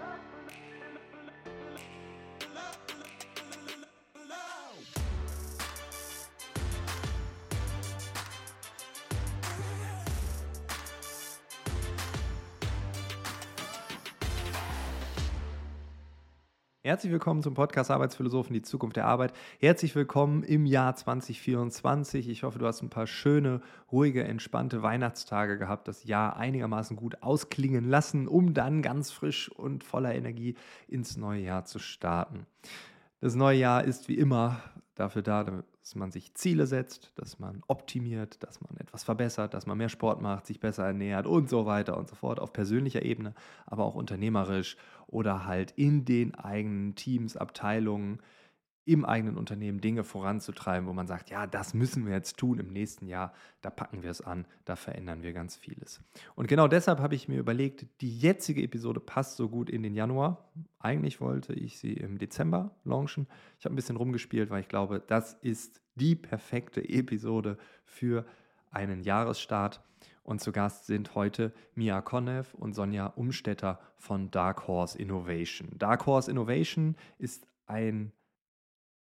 Thank you. Herzlich willkommen zum Podcast Arbeitsphilosophen, die Zukunft der Arbeit. Herzlich willkommen im Jahr 2024. Ich hoffe, du hast ein paar schöne, ruhige, entspannte Weihnachtstage gehabt, das Jahr einigermaßen gut ausklingen lassen, um dann ganz frisch und voller Energie ins neue Jahr zu starten. Das neue Jahr ist wie immer dafür da, dass man sich Ziele setzt, dass man optimiert, dass man etwas verbessert, dass man mehr Sport macht, sich besser ernährt und so weiter und so fort auf persönlicher Ebene, aber auch unternehmerisch oder halt in den eigenen Teams, Abteilungen, im eigenen Unternehmen Dinge voranzutreiben, wo man sagt, ja, das müssen wir jetzt tun im nächsten Jahr, da packen wir es an, da verändern wir ganz vieles. Und genau deshalb habe ich mir überlegt, die jetzige Episode passt so gut in den Januar. Eigentlich wollte ich sie im Dezember launchen. Ich habe ein bisschen rumgespielt, weil ich glaube, das ist die perfekte Episode für einen Jahresstart. Und zu Gast sind heute Mia Konev und Sonja Umstetter von Dark Horse Innovation. Dark Horse Innovation ist ein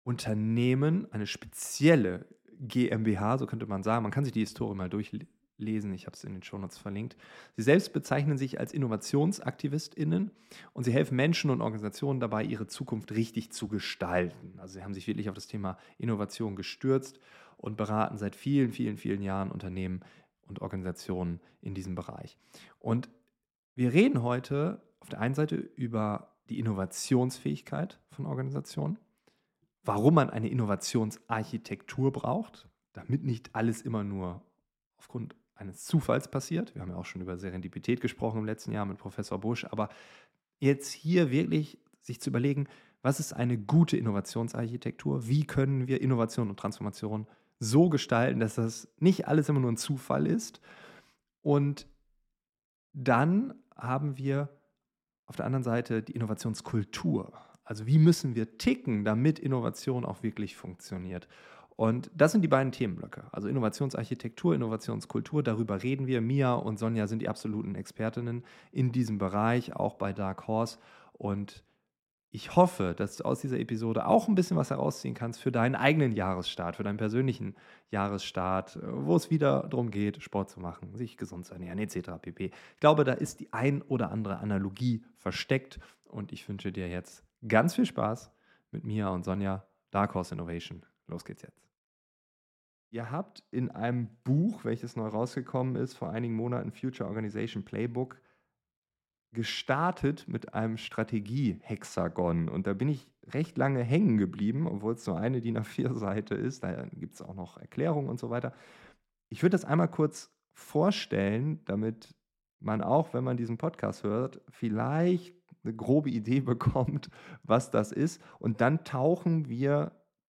Unternehmen, eine spezielle GmbH, so könnte man sagen. Man kann sich die Historie mal durchlesen, ich habe es in den Shownotes verlinkt. Sie selbst bezeichnen sich als InnovationsaktivistInnen und sie helfen Menschen und Organisationen dabei, ihre Zukunft richtig zu gestalten. Also sie haben sich wirklich auf das Thema Innovation gestürzt und beraten seit vielen, vielen, vielen Jahren Unternehmen und Organisationen in diesem Bereich. Und wir reden heute auf der einen Seite über die Innovationsfähigkeit von Organisationen warum man eine Innovationsarchitektur braucht, damit nicht alles immer nur aufgrund eines Zufalls passiert. Wir haben ja auch schon über Serendipität gesprochen im letzten Jahr mit Professor Busch, aber jetzt hier wirklich sich zu überlegen, was ist eine gute Innovationsarchitektur? Wie können wir Innovation und Transformation so gestalten, dass das nicht alles immer nur ein Zufall ist? Und dann haben wir auf der anderen Seite die Innovationskultur. Also wie müssen wir ticken, damit Innovation auch wirklich funktioniert? Und das sind die beiden Themenblöcke. Also Innovationsarchitektur, Innovationskultur, darüber reden wir. Mia und Sonja sind die absoluten Expertinnen in diesem Bereich, auch bei Dark Horse. Und ich hoffe, dass du aus dieser Episode auch ein bisschen was herausziehen kannst für deinen eigenen Jahresstart, für deinen persönlichen Jahresstart, wo es wieder darum geht, Sport zu machen, sich gesund zu ernähren, etc. pp. Ich glaube, da ist die ein oder andere Analogie versteckt und ich wünsche dir jetzt ganz viel Spaß mit Mia und Sonja, Dark Horse Innovation. Los geht's jetzt. Ihr habt in einem Buch, welches neu rausgekommen ist, vor einigen Monaten, Future Organization Playbook, gestartet mit einem Strategie-Hexagon. Und da bin ich recht lange hängen geblieben, obwohl es nur eine DIN A4-Seite ist. Da gibt es auch noch Erklärungen und so weiter. Ich würde das einmal kurz vorstellen, damit man auch, wenn man diesen Podcast hört, vielleicht eine grobe Idee bekommt, was das ist. Und dann tauchen wir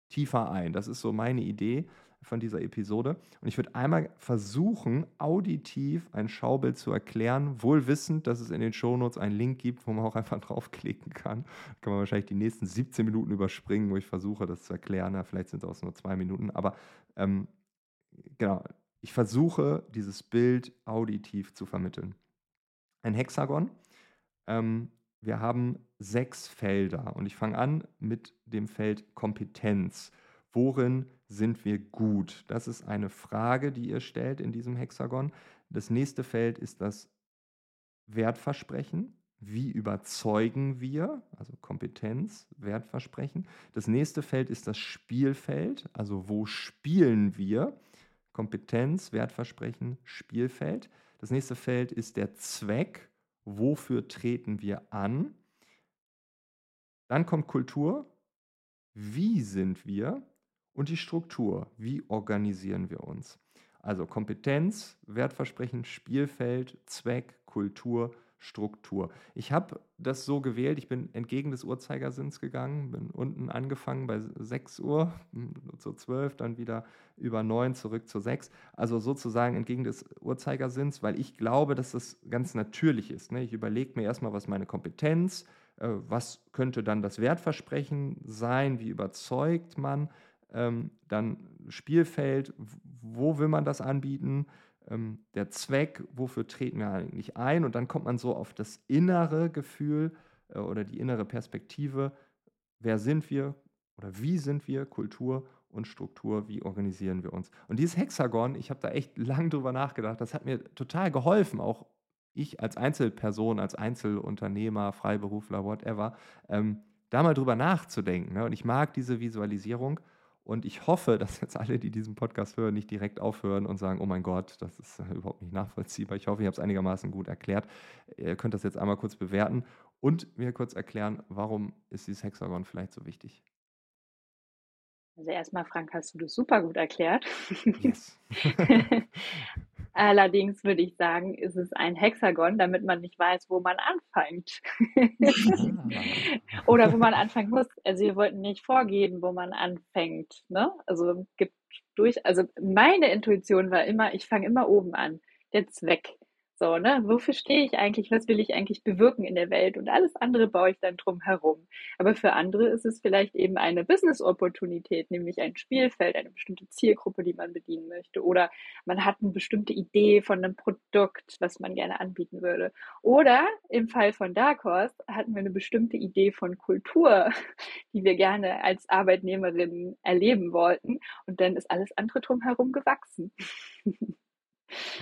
tiefer ein. Das ist so meine Idee von dieser Episode. Und ich würde einmal versuchen, auditiv ein Schaubild zu erklären, wohl wissend, dass es in den Shownotes einen Link gibt, wo man auch einfach draufklicken kann. Da kann man wahrscheinlich die nächsten 17 Minuten überspringen, wo ich versuche, das zu erklären. Ja, vielleicht sind es auch nur zwei Minuten. Aber ähm, genau, ich versuche, dieses Bild auditiv zu vermitteln. Ein Hexagon ähm, wir haben sechs Felder und ich fange an mit dem Feld Kompetenz. Worin sind wir gut? Das ist eine Frage, die ihr stellt in diesem Hexagon. Das nächste Feld ist das Wertversprechen. Wie überzeugen wir? Also Kompetenz, Wertversprechen. Das nächste Feld ist das Spielfeld. Also wo spielen wir? Kompetenz, Wertversprechen, Spielfeld. Das nächste Feld ist der Zweck wofür treten wir an. Dann kommt Kultur, wie sind wir und die Struktur, wie organisieren wir uns. Also Kompetenz, Wertversprechen, Spielfeld, Zweck, Kultur, Struktur. Ich habe das so gewählt, ich bin entgegen des Uhrzeigersinns gegangen, bin unten angefangen bei 6 Uhr zu 12, dann wieder über 9 zurück zu 6. Also sozusagen entgegen des Uhrzeigersinns, weil ich glaube, dass das ganz natürlich ist. Ne? Ich überlege mir erstmal, was meine Kompetenz, äh, was könnte dann das Wertversprechen sein, wie überzeugt man, ähm, dann Spielfeld, wo will man das anbieten, ähm, der Zweck, wofür treten wir eigentlich ein und dann kommt man so auf das innere Gefühl, äh, oder die innere Perspektive, wer sind wir oder wie sind wir, Kultur und Struktur, wie organisieren wir uns. Und dieses Hexagon, ich habe da echt lang drüber nachgedacht, das hat mir total geholfen, auch ich als Einzelperson, als Einzelunternehmer, Freiberufler, whatever, ähm, da mal drüber nachzudenken. Ne? Und ich mag diese Visualisierung. Und ich hoffe, dass jetzt alle, die diesen Podcast hören, nicht direkt aufhören und sagen, oh mein Gott, das ist äh, überhaupt nicht nachvollziehbar. Ich hoffe, ich habe es einigermaßen gut erklärt. Ihr könnt das jetzt einmal kurz bewerten und mir kurz erklären, warum ist dieses Hexagon vielleicht so wichtig. Also erstmal, Frank, hast du das super gut erklärt. Yes. Allerdings würde ich sagen, ist es ein Hexagon, damit man nicht weiß, wo man anfängt. Oder wo man anfangen muss. Also wir wollten nicht vorgeben, wo man anfängt. Ne? Also gibt durch, also meine Intuition war immer, ich fange immer oben an. Der Zweck. So, ne? Wofür stehe ich eigentlich? Was will ich eigentlich bewirken in der Welt? Und alles andere baue ich dann drum herum. Aber für andere ist es vielleicht eben eine Business-Opportunität, nämlich ein Spielfeld, eine bestimmte Zielgruppe, die man bedienen möchte. Oder man hat eine bestimmte Idee von einem Produkt, was man gerne anbieten würde. Oder im Fall von Dark Horse hatten wir eine bestimmte Idee von Kultur, die wir gerne als Arbeitnehmerin erleben wollten. Und dann ist alles andere drumherum gewachsen.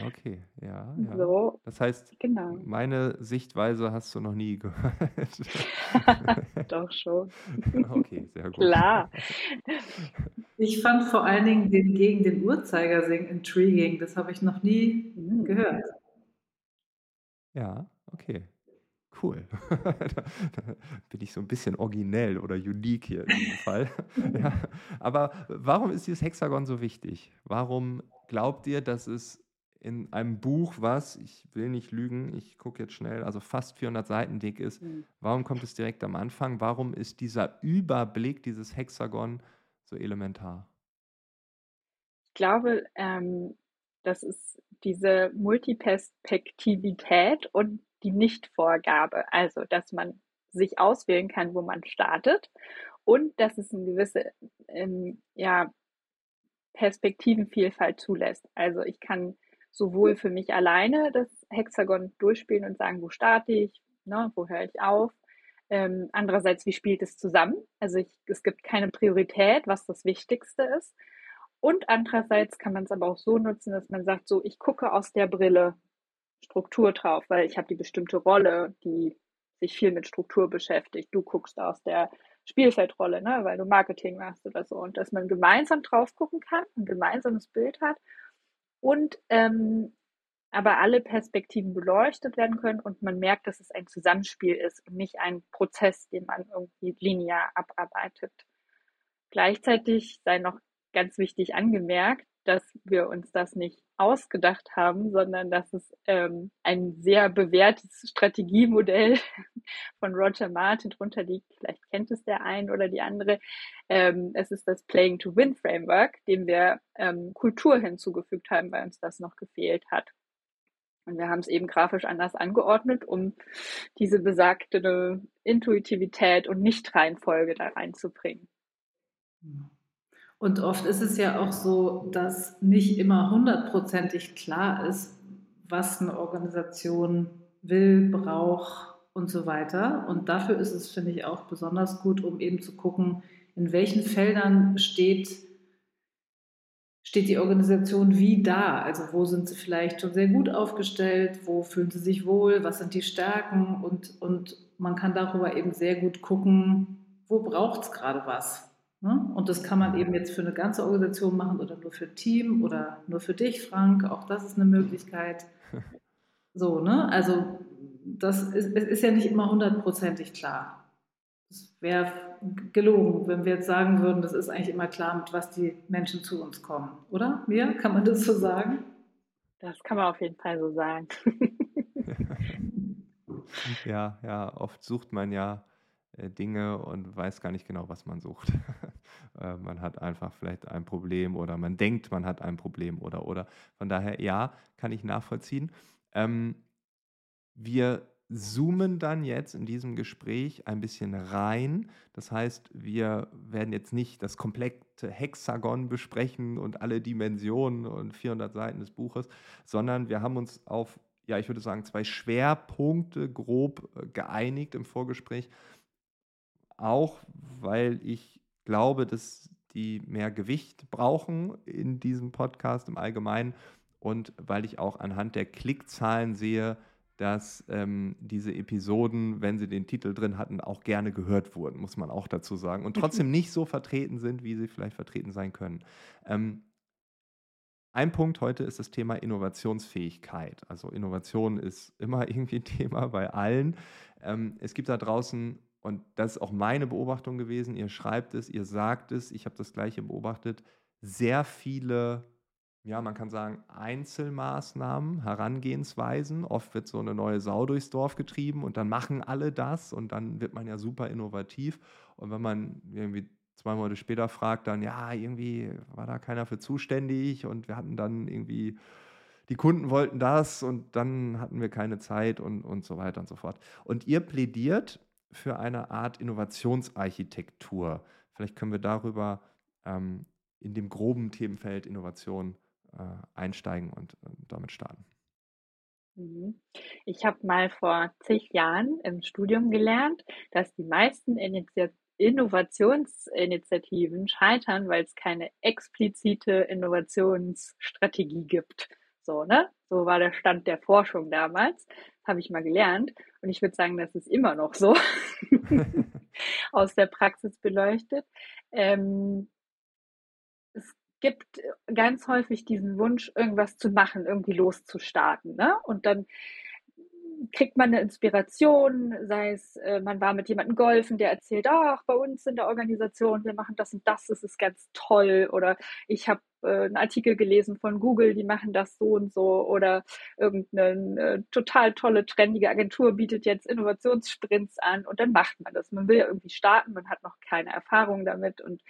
Okay, ja, ja. So, Das heißt, genau. meine Sichtweise hast du noch nie gehört. Doch schon. Okay, sehr gut. Klar. Ich fand vor allen Dingen den gegen den Uhrzeigersinn intriguing. Das habe ich noch nie mhm. gehört. Ja, okay. Cool. da, da, bin ich so ein bisschen originell oder unique hier in diesem Fall. ja. Aber warum ist dieses Hexagon so wichtig? Warum glaubt ihr, dass es in einem Buch, was, ich will nicht lügen, ich gucke jetzt schnell, also fast 400 Seiten dick ist. Mhm. Warum kommt es direkt am Anfang? Warum ist dieser Überblick, dieses Hexagon so elementar? Ich glaube, ähm, das ist diese Multiperspektivität und die Nichtvorgabe. Also, dass man sich auswählen kann, wo man startet und dass es eine gewisse ähm, ja, Perspektivenvielfalt zulässt. Also ich kann sowohl für mich alleine das Hexagon durchspielen und sagen, wo starte ich, ne, wo höre ich auf. Ähm, andererseits, wie spielt es zusammen? Also ich, es gibt keine Priorität, was das Wichtigste ist. Und andererseits kann man es aber auch so nutzen, dass man sagt, so, ich gucke aus der Brille Struktur drauf, weil ich habe die bestimmte Rolle, die sich viel mit Struktur beschäftigt. Du guckst aus der Spielfeldrolle, ne, weil du Marketing machst oder so. Und dass man gemeinsam drauf gucken kann, ein gemeinsames Bild hat und ähm, aber alle Perspektiven beleuchtet werden können und man merkt, dass es ein Zusammenspiel ist und nicht ein Prozess, den man irgendwie linear abarbeitet. Gleichzeitig sei noch ganz wichtig angemerkt, dass wir uns das nicht ausgedacht haben, sondern dass es ähm, ein sehr bewährtes Strategiemodell von Roger Martin drunter liegt. Vielleicht kennt es der ein oder die andere. Ähm, es ist das Playing to Win Framework, dem wir ähm, Kultur hinzugefügt haben, weil uns das noch gefehlt hat. Und wir haben es eben grafisch anders angeordnet, um diese besagte Intuitivität und Nicht-Reihenfolge da reinzubringen. Ja. Und oft ist es ja auch so, dass nicht immer hundertprozentig klar ist, was eine Organisation will, braucht und so weiter. Und dafür ist es, finde ich, auch besonders gut, um eben zu gucken, in welchen Feldern steht, steht die Organisation wie da. Also wo sind sie vielleicht schon sehr gut aufgestellt, wo fühlen sie sich wohl, was sind die Stärken und, und man kann darüber eben sehr gut gucken, wo braucht es gerade was. Ne? Und das kann man eben jetzt für eine ganze Organisation machen oder nur für ein Team oder nur für dich, Frank. Auch das ist eine Möglichkeit. So, ne? Also das ist, ist ja nicht immer hundertprozentig klar. Es wäre gelogen, wenn wir jetzt sagen würden, das ist eigentlich immer klar, mit was die Menschen zu uns kommen, oder? Mir? Kann man das so sagen? Das kann man auf jeden Fall so sagen. ja, ja, oft sucht man ja äh, Dinge und weiß gar nicht genau, was man sucht. Äh, man hat einfach vielleicht ein Problem oder man denkt, man hat ein Problem oder oder. Von daher, ja, kann ich nachvollziehen. Ähm, wir zoomen dann jetzt in diesem Gespräch ein bisschen rein. Das heißt, wir werden jetzt nicht das komplette Hexagon besprechen und alle Dimensionen und 400 Seiten des Buches, sondern wir haben uns auf ja, ich würde sagen, zwei Schwerpunkte grob äh, geeinigt im Vorgespräch. Auch weil ich glaube, dass die mehr Gewicht brauchen in diesem Podcast im Allgemeinen und weil ich auch anhand der Klickzahlen sehe, dass ähm, diese Episoden, wenn sie den Titel drin hatten, auch gerne gehört wurden, muss man auch dazu sagen. Und trotzdem nicht so vertreten sind, wie sie vielleicht vertreten sein können. Ähm, ein Punkt heute ist das Thema Innovationsfähigkeit. Also Innovation ist immer irgendwie ein Thema bei allen. Ähm, es gibt da draußen, und das ist auch meine Beobachtung gewesen, ihr schreibt es, ihr sagt es, ich habe das gleiche beobachtet, sehr viele ja, man kann sagen, Einzelmaßnahmen, Herangehensweisen. Oft wird so eine neue Sau durchs Dorf getrieben und dann machen alle das und dann wird man ja super innovativ. Und wenn man irgendwie zwei Monate später fragt, dann, ja, irgendwie war da keiner für zuständig und wir hatten dann irgendwie, die Kunden wollten das und dann hatten wir keine Zeit und, und so weiter und so fort. Und ihr plädiert für eine Art Innovationsarchitektur. Vielleicht können wir darüber ähm, in dem groben Themenfeld Innovation äh, einsteigen und äh, damit starten. Mhm. Ich habe mal vor zig Jahren im Studium gelernt, dass die meisten Initiat Innovationsinitiativen scheitern, weil es keine explizite Innovationsstrategie gibt. So, ne? So war der Stand der Forschung damals. Habe ich mal gelernt. Und ich würde sagen, das ist immer noch so. Aus der Praxis beleuchtet. Ähm, gibt ganz häufig diesen Wunsch, irgendwas zu machen, irgendwie loszustarten. Ne? Und dann kriegt man eine Inspiration, sei es, äh, man war mit jemandem golfen, der erzählt, ach, bei uns in der Organisation, wir machen das und das, das ist ganz toll. Oder ich habe äh, einen Artikel gelesen von Google, die machen das so und so. Oder irgendeine äh, total tolle, trendige Agentur bietet jetzt Innovationssprints an und dann macht man das. Man will ja irgendwie starten, man hat noch keine Erfahrung damit und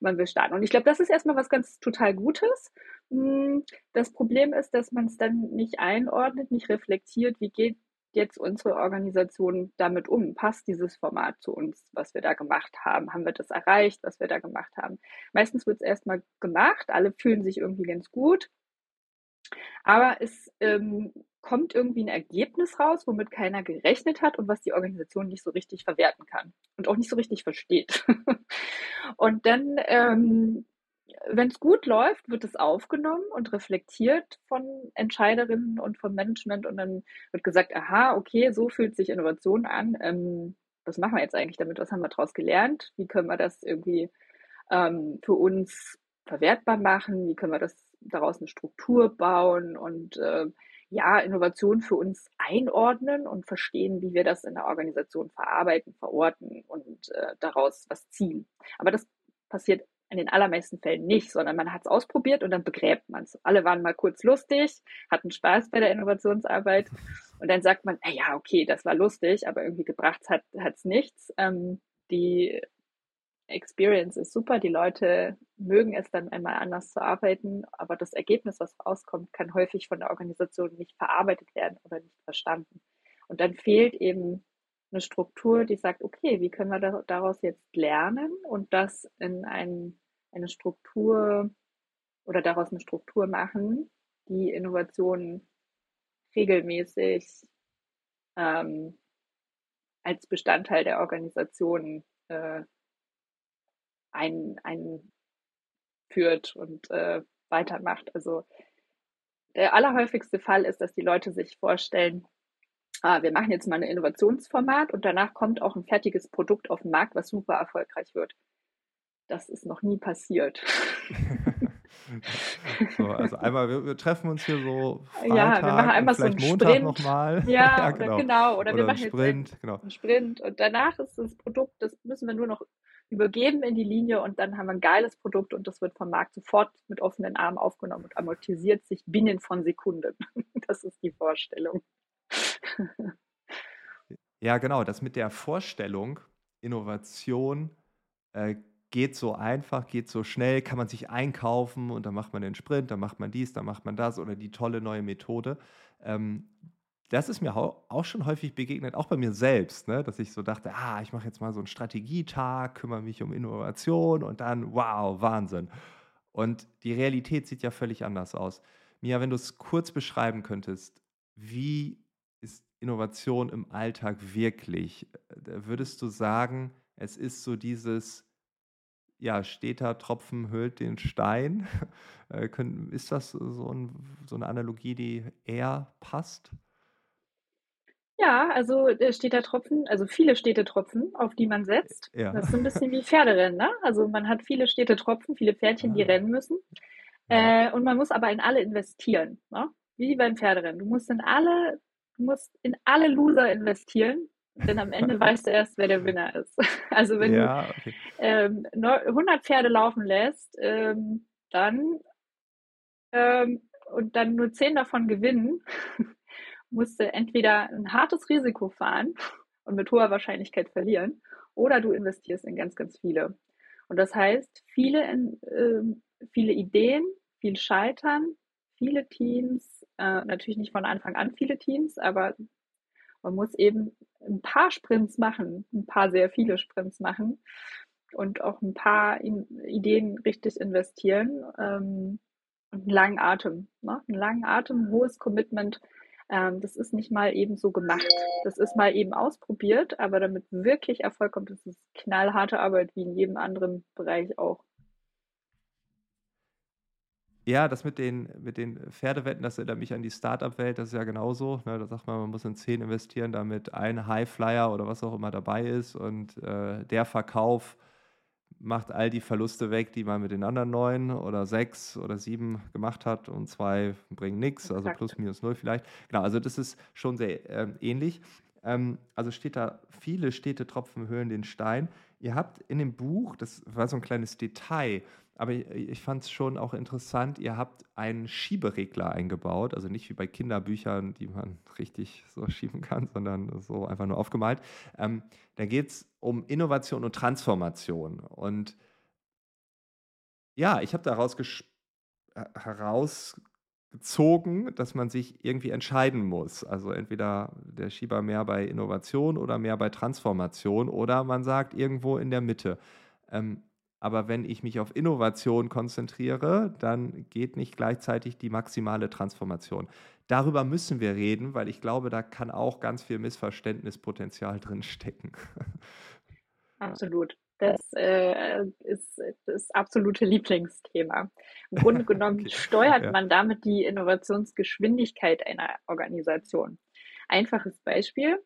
man will starten. Und ich glaube, das ist erstmal was ganz total Gutes. Hm, das Problem ist, dass man es dann nicht einordnet, nicht reflektiert, wie geht jetzt unsere Organisation damit um? Passt dieses Format zu uns, was wir da gemacht haben? Haben wir das erreicht, was wir da gemacht haben? Meistens wird es erstmal gemacht, alle fühlen sich irgendwie ganz gut, aber es ähm, kommt irgendwie ein Ergebnis raus, womit keiner gerechnet hat und was die Organisation nicht so richtig verwerten kann und auch nicht so richtig versteht. und dann ähm, wenn es gut läuft, wird es aufgenommen und reflektiert von Entscheiderinnen und vom Management und dann wird gesagt, aha, okay, so fühlt sich Innovation an. Ähm, was machen wir jetzt eigentlich damit? Was haben wir daraus gelernt? Wie können wir das irgendwie ähm, für uns verwertbar machen? Wie können wir das daraus eine Struktur bauen und äh, ja, Innovation für uns einordnen und verstehen, wie wir das in der Organisation verarbeiten, verorten und äh, daraus was ziehen. Aber das passiert in den allermeisten Fällen nicht, sondern man hat es ausprobiert und dann begräbt man es. Alle waren mal kurz lustig, hatten Spaß bei der Innovationsarbeit und dann sagt man, ja, okay, das war lustig, aber irgendwie gebracht hat es nichts. Ähm, die Experience ist super, die Leute mögen es dann einmal anders zu arbeiten, aber das Ergebnis, was rauskommt, kann häufig von der Organisation nicht verarbeitet werden oder nicht verstanden. Und dann fehlt eben eine Struktur, die sagt, okay, wie können wir daraus jetzt lernen und das in ein, eine Struktur oder daraus eine Struktur machen, die Innovationen regelmäßig ähm, als Bestandteil der Organisation äh, ein, einführt und äh, weitermacht. Also der allerhäufigste Fall ist, dass die Leute sich vorstellen, ah, wir machen jetzt mal ein Innovationsformat und danach kommt auch ein fertiges Produkt auf den Markt, was super erfolgreich wird. Das ist noch nie passiert. so, also einmal, wir, wir, treffen uns hier so Freitag ja, wir machen einmal so einen Montag Sprint. nochmal. Ja, ja genau. genau. Oder, oder wir machen Sprint, jetzt genau. einen Sprint und danach ist das Produkt, das müssen wir nur noch übergeben in die Linie und dann haben wir ein geiles Produkt und das wird vom Markt sofort mit offenen Armen aufgenommen und amortisiert sich binnen von Sekunden. Das ist die Vorstellung. Ja, genau, das mit der Vorstellung, Innovation äh, geht so einfach, geht so schnell, kann man sich einkaufen und dann macht man den Sprint, dann macht man dies, dann macht man das oder die tolle neue Methode. Ähm, das ist mir auch schon häufig begegnet, auch bei mir selbst, ne? dass ich so dachte, ah, ich mache jetzt mal so einen Strategietag, kümmere mich um Innovation und dann, wow, Wahnsinn. Und die Realität sieht ja völlig anders aus. Mia, wenn du es kurz beschreiben könntest, wie Innovation im Alltag wirklich? Äh, würdest du sagen, es ist so dieses, ja, steter Tropfen höhlt den Stein? Äh, ist das so, ein, so eine Analogie, die eher passt? Ja, also äh, steter Tropfen, also viele stete Tropfen, auf die man setzt. Ja. Das ist so ein bisschen wie Pferderennen, ne? Also man hat viele stete Tropfen, viele Pferdchen, die ah. rennen müssen. Ja. Äh, und man muss aber in alle investieren, ne? Wie beim Pferderennen. Du musst in alle Du musst in alle Loser investieren, denn am Ende weißt du erst, wer der Winner ist. Also wenn ja, okay. du ähm, 100 Pferde laufen lässt, ähm, dann ähm, und dann nur 10 davon gewinnen, musst du entweder ein hartes Risiko fahren und mit hoher Wahrscheinlichkeit verlieren, oder du investierst in ganz, ganz viele. Und das heißt, viele, äh, viele Ideen, viel Scheitern, viele Teams, äh, natürlich nicht von Anfang an viele Teams, aber man muss eben ein paar Sprints machen, ein paar sehr viele Sprints machen und auch ein paar Ideen richtig investieren ähm, und einen langen Atem. Ne? Einen langen Atem, hohes Commitment. Ähm, das ist nicht mal eben so gemacht. Das ist mal eben ausprobiert, aber damit wirklich Erfolg kommt, das ist knallharte Arbeit, wie in jedem anderen Bereich auch. Ja, das mit den, mit den Pferdewetten, das erinnert mich an die Startup-Welt, das ist ja genauso. Ne? Da sagt man, man muss in 10 investieren, damit ein Highflyer oder was auch immer dabei ist und äh, der Verkauf macht all die Verluste weg, die man mit den anderen neun oder sechs oder sieben gemacht hat und zwei bringen nichts, also plus minus null vielleicht. Genau, also das ist schon sehr äh, ähnlich. Ähm, also steht da, viele Städte tropfen höhlen den Stein. Ihr habt in dem Buch, das war so ein kleines Detail, aber ich, ich fand es schon auch interessant, ihr habt einen Schieberegler eingebaut, also nicht wie bei Kinderbüchern, die man richtig so schieben kann, sondern so einfach nur aufgemalt. Ähm, da geht es um Innovation und Transformation. Und ja, ich habe daraus herausgezogen, dass man sich irgendwie entscheiden muss. Also entweder der Schieber mehr bei Innovation oder mehr bei Transformation oder man sagt irgendwo in der Mitte. Ähm, aber wenn ich mich auf Innovation konzentriere, dann geht nicht gleichzeitig die maximale Transformation. Darüber müssen wir reden, weil ich glaube, da kann auch ganz viel Missverständnispotenzial drin stecken. Absolut. Das äh, ist das absolute Lieblingsthema. Im Grunde genommen okay. steuert man damit die Innovationsgeschwindigkeit einer Organisation. Einfaches Beispiel.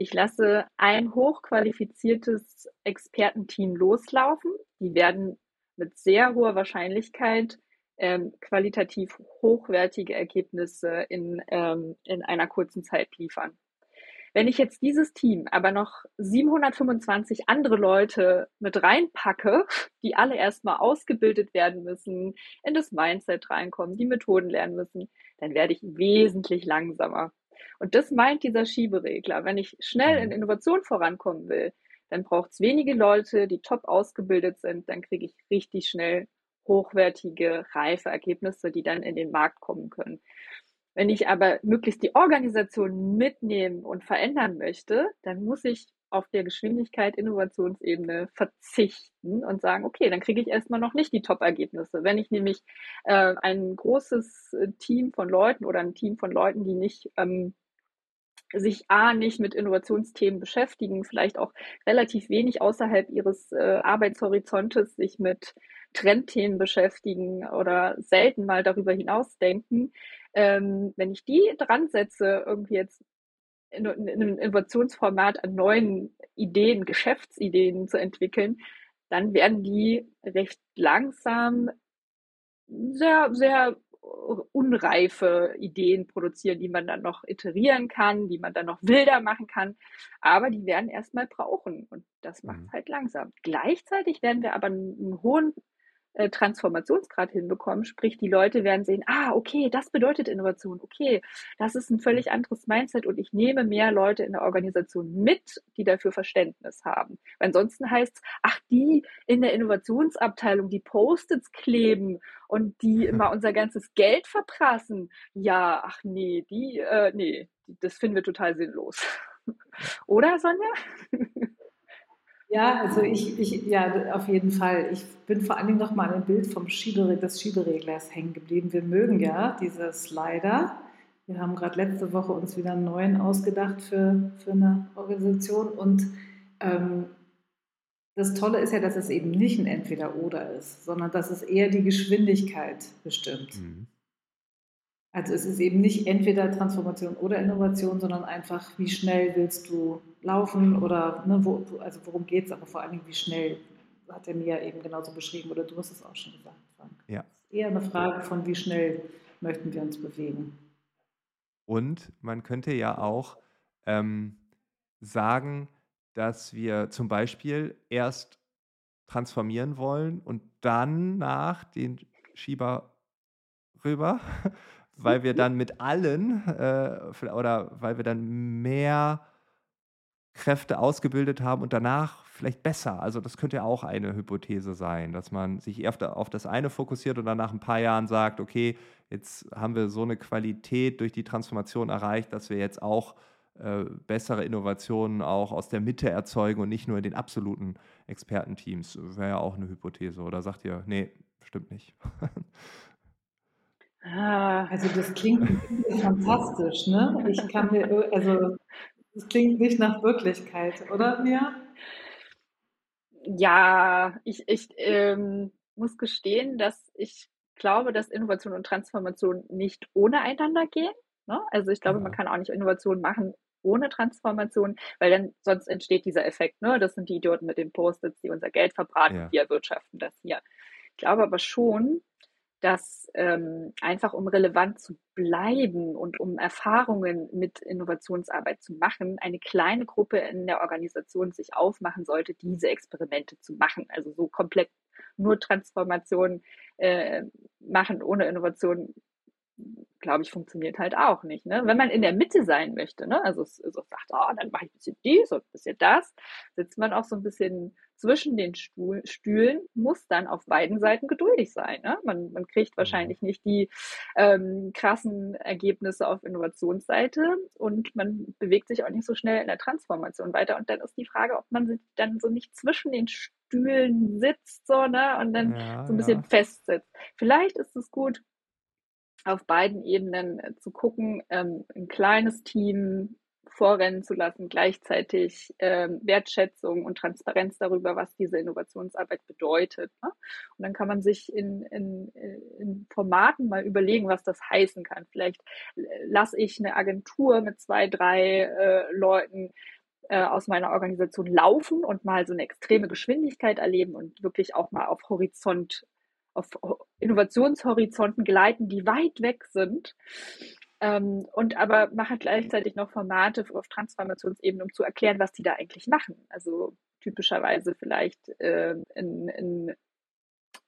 Ich lasse ein hochqualifiziertes Expertenteam loslaufen. Die werden mit sehr hoher Wahrscheinlichkeit ähm, qualitativ hochwertige Ergebnisse in, ähm, in einer kurzen Zeit liefern. Wenn ich jetzt dieses Team aber noch 725 andere Leute mit reinpacke, die alle erstmal ausgebildet werden müssen, in das Mindset reinkommen, die Methoden lernen müssen, dann werde ich wesentlich langsamer. Und das meint dieser Schieberegler. Wenn ich schnell in mhm. Innovation vorankommen will, dann braucht es wenige Leute, die top ausgebildet sind, dann kriege ich richtig schnell hochwertige, reife Ergebnisse, die dann in den Markt kommen können. Wenn ich aber möglichst die Organisation mitnehmen und verändern möchte, dann muss ich auf der Geschwindigkeit Innovationsebene verzichten und sagen, okay, dann kriege ich erstmal noch nicht die Top-Ergebnisse. Wenn ich nämlich äh, ein großes äh, Team von Leuten oder ein Team von Leuten, die nicht ähm, sich A nicht mit Innovationsthemen beschäftigen, vielleicht auch relativ wenig außerhalb ihres äh, Arbeitshorizontes sich mit Trendthemen beschäftigen oder selten mal darüber hinausdenken. Ähm, wenn ich die dran setze, irgendwie jetzt in, in einem Innovationsformat an neuen Ideen, Geschäftsideen zu entwickeln, dann werden die recht langsam sehr, sehr unreife Ideen produzieren, die man dann noch iterieren kann, die man dann noch wilder machen kann. Aber die werden erstmal brauchen und das macht es mhm. halt langsam. Gleichzeitig werden wir aber einen hohen äh, Transformationsgrad hinbekommen. Sprich, die Leute werden sehen, ah, okay, das bedeutet Innovation. Okay, das ist ein völlig anderes Mindset und ich nehme mehr Leute in der Organisation mit, die dafür Verständnis haben. Weil ansonsten heißt es, ach, die in der Innovationsabteilung, die Post-its kleben und die immer unser ganzes Geld verprassen. Ja, ach nee, die, äh, nee, das finden wir total sinnlos. Oder, Sonja? Ja, also ich, ich, ja, auf jeden Fall. Ich bin vor allen Dingen noch mal an dem Bild vom Schiebere, des Schiebereglers hängen geblieben. Wir mögen ja diese Slider, Wir haben gerade letzte Woche uns wieder einen neuen ausgedacht für, für eine Organisation und ähm, das Tolle ist ja, dass es eben nicht ein Entweder-Oder ist, sondern dass es eher die Geschwindigkeit bestimmt. Mhm. Also es ist eben nicht entweder Transformation oder Innovation, sondern einfach, wie schnell willst du laufen oder ne, wo, also worum geht es, aber vor allen Dingen, wie schnell, hat er mir eben genauso beschrieben oder du hast es auch schon gesagt, Frank. Ja. Es ist eher eine Frage von, wie schnell möchten wir uns bewegen. Und man könnte ja auch ähm, sagen, dass wir zum Beispiel erst transformieren wollen und dann nach den Schieber rüber, weil wir dann mit allen äh, oder weil wir dann mehr Kräfte ausgebildet haben und danach vielleicht besser. Also das könnte ja auch eine Hypothese sein, dass man sich eher auf das eine fokussiert und dann nach ein paar Jahren sagt, okay, jetzt haben wir so eine Qualität durch die Transformation erreicht, dass wir jetzt auch äh, bessere Innovationen auch aus der Mitte erzeugen und nicht nur in den absoluten Expertenteams. Wäre ja auch eine Hypothese. Oder sagt ihr, nee, stimmt nicht? Ah, also das klingt fantastisch, ne? Ich kann mir, also das klingt nicht nach Wirklichkeit, oder Mia? Ja, ich, ich ähm, muss gestehen, dass ich glaube, dass Innovation und Transformation nicht ohne einander gehen. Ne? Also ich glaube, ja. man kann auch nicht Innovation machen ohne Transformation, weil dann sonst entsteht dieser Effekt. Ne? Das sind die Idioten mit den Post-its, die unser Geld verbraten, ja. wir erwirtschaften das hier. Ich glaube aber schon, dass ähm, einfach um relevant zu bleiben und um Erfahrungen mit Innovationsarbeit zu machen, eine kleine Gruppe in der Organisation sich aufmachen sollte, diese Experimente zu machen. Also so komplett nur Transformation äh, machen ohne Innovation glaube ich, funktioniert halt auch nicht. Ne? Wenn man in der Mitte sein möchte, ne? also so sagt, oh, dann mache ich ein bisschen dies und ein bisschen das, sitzt man auch so ein bisschen zwischen den Stuhl, Stühlen, muss dann auf beiden Seiten geduldig sein. Ne? Man, man kriegt mhm. wahrscheinlich nicht die ähm, krassen Ergebnisse auf Innovationsseite und man bewegt sich auch nicht so schnell in der Transformation weiter. Und dann ist die Frage, ob man sich dann so nicht zwischen den Stühlen sitzt so, ne? und dann ja, so ein bisschen ja. festsitzt. Vielleicht ist es gut, auf beiden Ebenen äh, zu gucken, ähm, ein kleines Team vorrennen zu lassen, gleichzeitig ähm, Wertschätzung und Transparenz darüber, was diese Innovationsarbeit bedeutet. Ne? Und dann kann man sich in, in, in Formaten mal überlegen, was das heißen kann. Vielleicht äh, lasse ich eine Agentur mit zwei, drei äh, Leuten äh, aus meiner Organisation laufen und mal so eine extreme Geschwindigkeit erleben und wirklich auch mal auf Horizont auf Innovationshorizonten gleiten, die weit weg sind. Ähm, und aber mache gleichzeitig noch Formate auf Transformationsebene, um zu erklären, was die da eigentlich machen. Also typischerweise vielleicht äh, in, in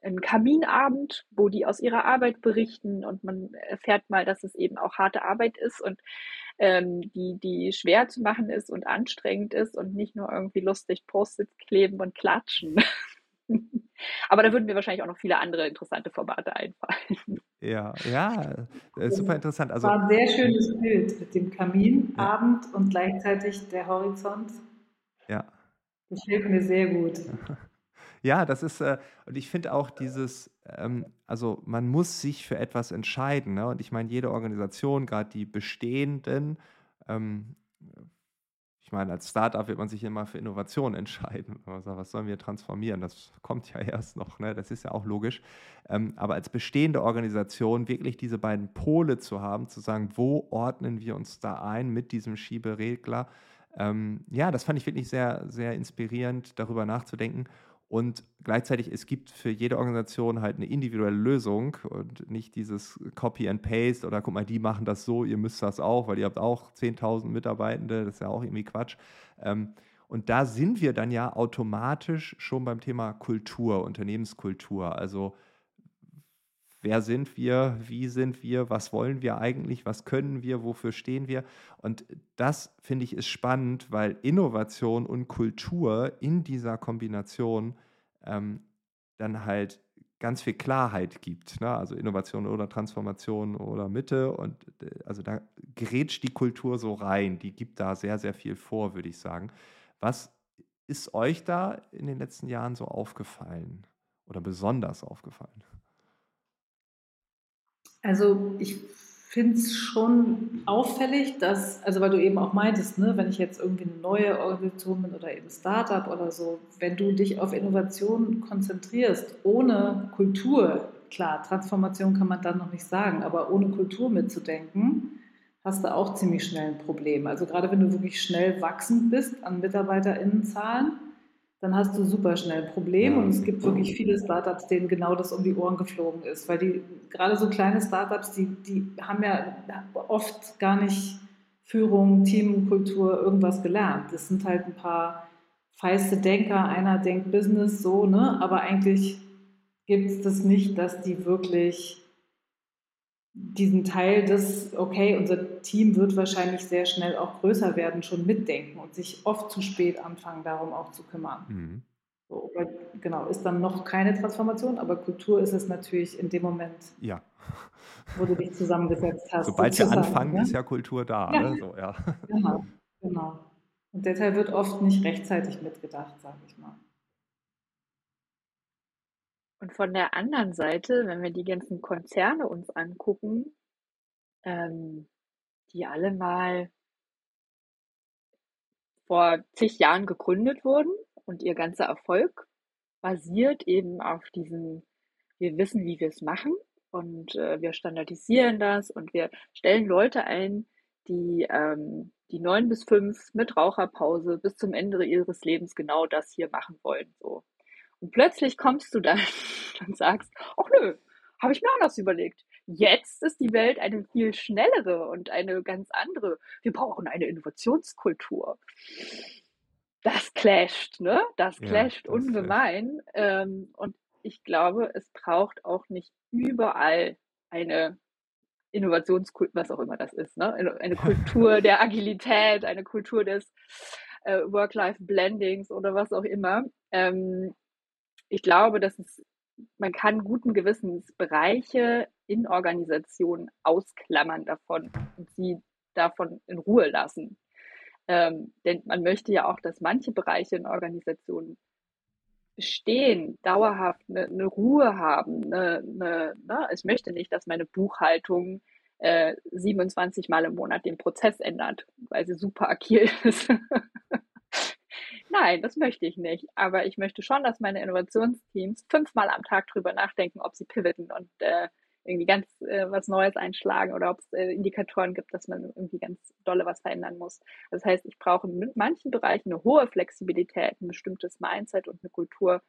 ein Kaminabend, wo die aus ihrer Arbeit berichten und man erfährt mal, dass es eben auch harte Arbeit ist und ähm, die, die schwer zu machen ist und anstrengend ist und nicht nur irgendwie lustig Post-its kleben und klatschen. Aber da würden mir wahrscheinlich auch noch viele andere interessante Formate einfallen. Ja, ja, super interessant. Also, war ein sehr schönes Bild mit dem Kaminabend ja. und gleichzeitig der Horizont. Ja. Gefällt mir sehr gut. Ja, das ist, äh, und ich finde auch dieses, ähm, also man muss sich für etwas entscheiden. Ne? Und ich meine, jede Organisation, gerade die bestehenden, ähm, ich meine, als Startup wird man sich immer für Innovation entscheiden. Sagt, was sollen wir transformieren? Das kommt ja erst noch, ne? das ist ja auch logisch. Ähm, aber als bestehende Organisation wirklich diese beiden Pole zu haben, zu sagen, wo ordnen wir uns da ein mit diesem Schieberegler? Ähm, ja, das fand ich wirklich sehr, sehr inspirierend, darüber nachzudenken. Und gleichzeitig, es gibt für jede Organisation halt eine individuelle Lösung und nicht dieses Copy and Paste oder guck mal, die machen das so, ihr müsst das auch, weil ihr habt auch 10.000 Mitarbeitende, das ist ja auch irgendwie Quatsch. Ähm, und da sind wir dann ja automatisch schon beim Thema Kultur, Unternehmenskultur. Also wer sind wir, wie sind wir, was wollen wir eigentlich, was können wir, wofür stehen wir. Und das finde ich ist spannend, weil Innovation und Kultur in dieser Kombination ähm, dann halt ganz viel Klarheit gibt. Ne? Also Innovation oder Transformation oder Mitte. Und äh, also da grätscht die Kultur so rein. Die gibt da sehr, sehr viel vor, würde ich sagen. Was ist euch da in den letzten Jahren so aufgefallen oder besonders aufgefallen? Also ich finde es schon auffällig, dass, also weil du eben auch meintest, ne, wenn ich jetzt irgendwie eine neue Organisation bin oder eben Startup oder so, wenn du dich auf Innovation konzentrierst, ohne Kultur, klar, Transformation kann man dann noch nicht sagen, aber ohne Kultur mitzudenken, hast du auch ziemlich schnell ein Problem. Also gerade wenn du wirklich schnell wachsend bist an MitarbeiterInnenzahlen, dann hast du super schnell ein Problem. Und es gibt wirklich viele Startups, denen genau das um die Ohren geflogen ist. Weil die, gerade so kleine Startups, die, die haben ja oft gar nicht Führung, Teamkultur, irgendwas gelernt. Das sind halt ein paar feiste Denker, einer denkt Business so, ne? Aber eigentlich gibt es das nicht, dass die wirklich diesen Teil des, okay, unser Team wird wahrscheinlich sehr schnell auch größer werden, schon mitdenken und sich oft zu spät anfangen, darum auch zu kümmern. Mhm. So, weil, genau, ist dann noch keine Transformation, aber Kultur ist es natürlich in dem Moment, ja. wo du dich zusammengesetzt hast. Sobald sie anfangen, ne? ist ja Kultur da. Ja. Ne? So, ja. Genau, genau. Und deshalb wird oft nicht rechtzeitig mitgedacht, sage ich mal. Und von der anderen Seite, wenn wir die ganzen Konzerne uns angucken, ähm, die alle mal vor zig Jahren gegründet wurden und ihr ganzer Erfolg basiert eben auf diesem, wir wissen, wie wir es machen und äh, wir standardisieren das und wir stellen Leute ein, die ähm, die neun bis fünf mit Raucherpause bis zum Ende ihres Lebens genau das hier machen wollen. So. Und plötzlich kommst du dann und sagst, ach nö, habe ich mir anders überlegt. Jetzt ist die Welt eine viel schnellere und eine ganz andere. Wir brauchen eine Innovationskultur. Das clasht, ne? Das clasht ja, das ungemein. Ähm, und ich glaube, es braucht auch nicht überall eine Innovationskultur, was auch immer das ist, ne? Eine Kultur der Agilität, eine Kultur des äh, Work-Life-Blendings oder was auch immer. Ähm, ich glaube, dass es, man kann guten Gewissens Bereiche in Organisationen ausklammern davon und sie davon in Ruhe lassen. Ähm, denn man möchte ja auch, dass manche Bereiche in Organisationen bestehen, dauerhaft eine, eine Ruhe haben. Eine, eine, ne? Ich möchte nicht, dass meine Buchhaltung äh, 27 Mal im Monat den Prozess ändert, weil sie super agil ist. Nein, das möchte ich nicht. Aber ich möchte schon, dass meine Innovationsteams fünfmal am Tag drüber nachdenken, ob sie pivoten und äh, irgendwie ganz äh, was Neues einschlagen oder ob es äh, Indikatoren gibt, dass man irgendwie ganz dolle was verändern muss. Das heißt, ich brauche in manchen Bereichen eine hohe Flexibilität, ein bestimmtes Mindset und eine Kultur,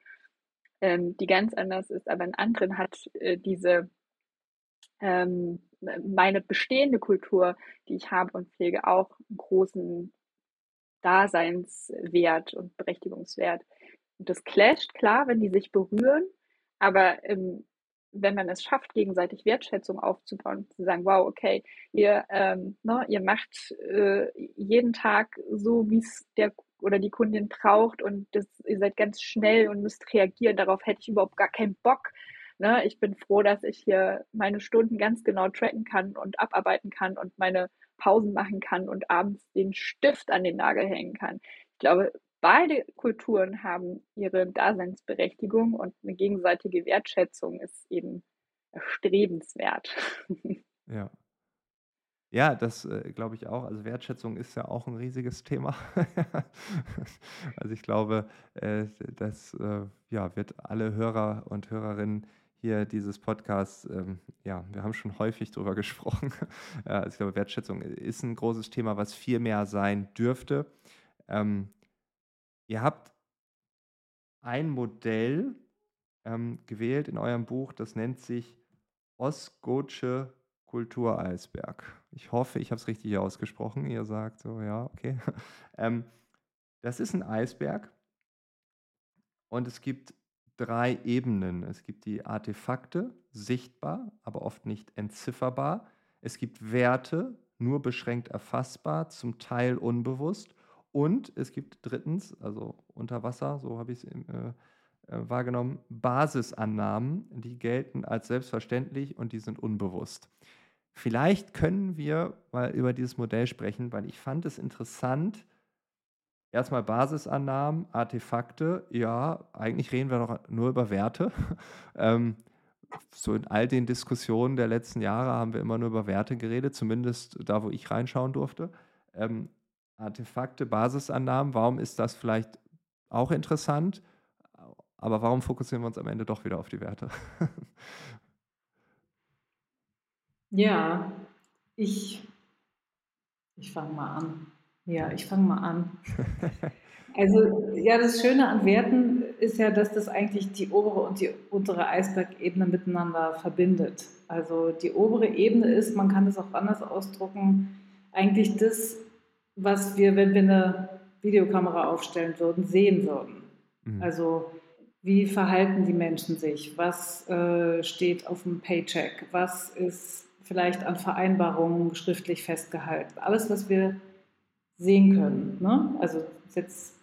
ähm, die ganz anders ist. Aber in anderen hat äh, diese ähm, meine bestehende Kultur, die ich habe und pflege, auch einen großen Daseinswert und Berechtigungswert. Und das clasht, klar, wenn die sich berühren, aber ähm, wenn man es schafft, gegenseitig Wertschätzung aufzubauen, zu sagen, wow, okay, ihr, ähm, ne, ihr macht äh, jeden Tag so, wie es der oder die Kundin braucht und das, ihr seid ganz schnell und müsst reagieren, darauf hätte ich überhaupt gar keinen Bock. Ne? Ich bin froh, dass ich hier meine Stunden ganz genau tracken kann und abarbeiten kann und meine Pausen machen kann und abends den Stift an den Nagel hängen kann. Ich glaube, beide Kulturen haben ihre Daseinsberechtigung und eine gegenseitige Wertschätzung ist eben erstrebenswert. Ja. Ja, das äh, glaube ich auch. Also Wertschätzung ist ja auch ein riesiges Thema. also ich glaube, äh, das äh, ja, wird alle Hörer und Hörerinnen hier dieses Podcast, ähm, ja, wir haben schon häufig darüber gesprochen. also ich glaube, Wertschätzung ist ein großes Thema, was viel mehr sein dürfte. Ähm, ihr habt ein Modell ähm, gewählt in eurem Buch, das nennt sich Osgotsche Kultureisberg. Ich hoffe, ich habe es richtig ausgesprochen. Ihr sagt so, ja, okay. ähm, das ist ein Eisberg und es gibt drei Ebenen. Es gibt die Artefakte, sichtbar, aber oft nicht entzifferbar. Es gibt Werte, nur beschränkt erfassbar, zum Teil unbewusst. Und es gibt drittens, also unter Wasser, so habe ich es äh, äh, wahrgenommen, Basisannahmen, die gelten als selbstverständlich und die sind unbewusst. Vielleicht können wir mal über dieses Modell sprechen, weil ich fand es interessant, Erstmal Basisannahmen, Artefakte. Ja, eigentlich reden wir doch nur über Werte. ähm, so in all den Diskussionen der letzten Jahre haben wir immer nur über Werte geredet, zumindest da, wo ich reinschauen durfte. Ähm, Artefakte, Basisannahmen, warum ist das vielleicht auch interessant? Aber warum fokussieren wir uns am Ende doch wieder auf die Werte? ja, ich, ich fange mal an. Ja, ich fange mal an. Also ja, das Schöne an Werten ist ja, dass das eigentlich die obere und die untere Eisbergebene miteinander verbindet. Also die obere Ebene ist, man kann es auch anders ausdrucken, eigentlich das, was wir, wenn wir eine Videokamera aufstellen würden, sehen würden. Mhm. Also wie verhalten die Menschen sich? Was äh, steht auf dem Paycheck? Was ist vielleicht an Vereinbarungen schriftlich festgehalten? Alles, was wir sehen können. Ne? Also jetzt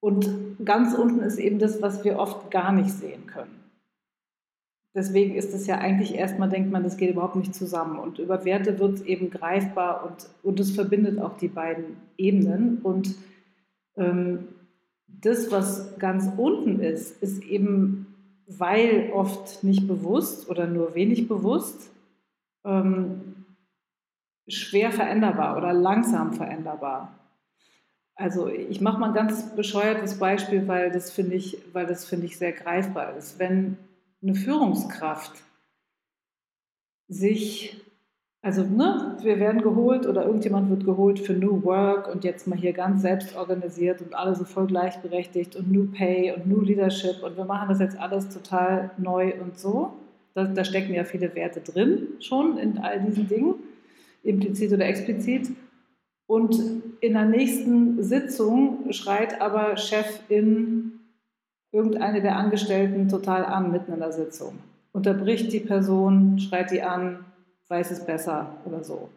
und ganz unten ist eben das, was wir oft gar nicht sehen können. Deswegen ist es ja eigentlich erstmal, denkt man, das geht überhaupt nicht zusammen. Und über Werte wird es eben greifbar und, und es verbindet auch die beiden Ebenen. Und ähm, das, was ganz unten ist, ist eben, weil oft nicht bewusst oder nur wenig bewusst, ähm, schwer veränderbar oder langsam veränderbar. Also ich mache mal ein ganz bescheuertes Beispiel, weil das finde ich, weil das finde ich sehr greifbar ist. Wenn eine Führungskraft sich, also ne, wir werden geholt oder irgendjemand wird geholt für New Work und jetzt mal hier ganz selbst organisiert und alle so voll gleichberechtigt und New Pay und New Leadership und wir machen das jetzt alles total neu und so. Da, da stecken ja viele Werte drin schon in all diesen Dingen, implizit oder explizit. Und in der nächsten Sitzung schreit aber Chefin irgendeine der Angestellten total an, mitten in der Sitzung. Unterbricht die Person, schreit die an, weiß es besser oder so.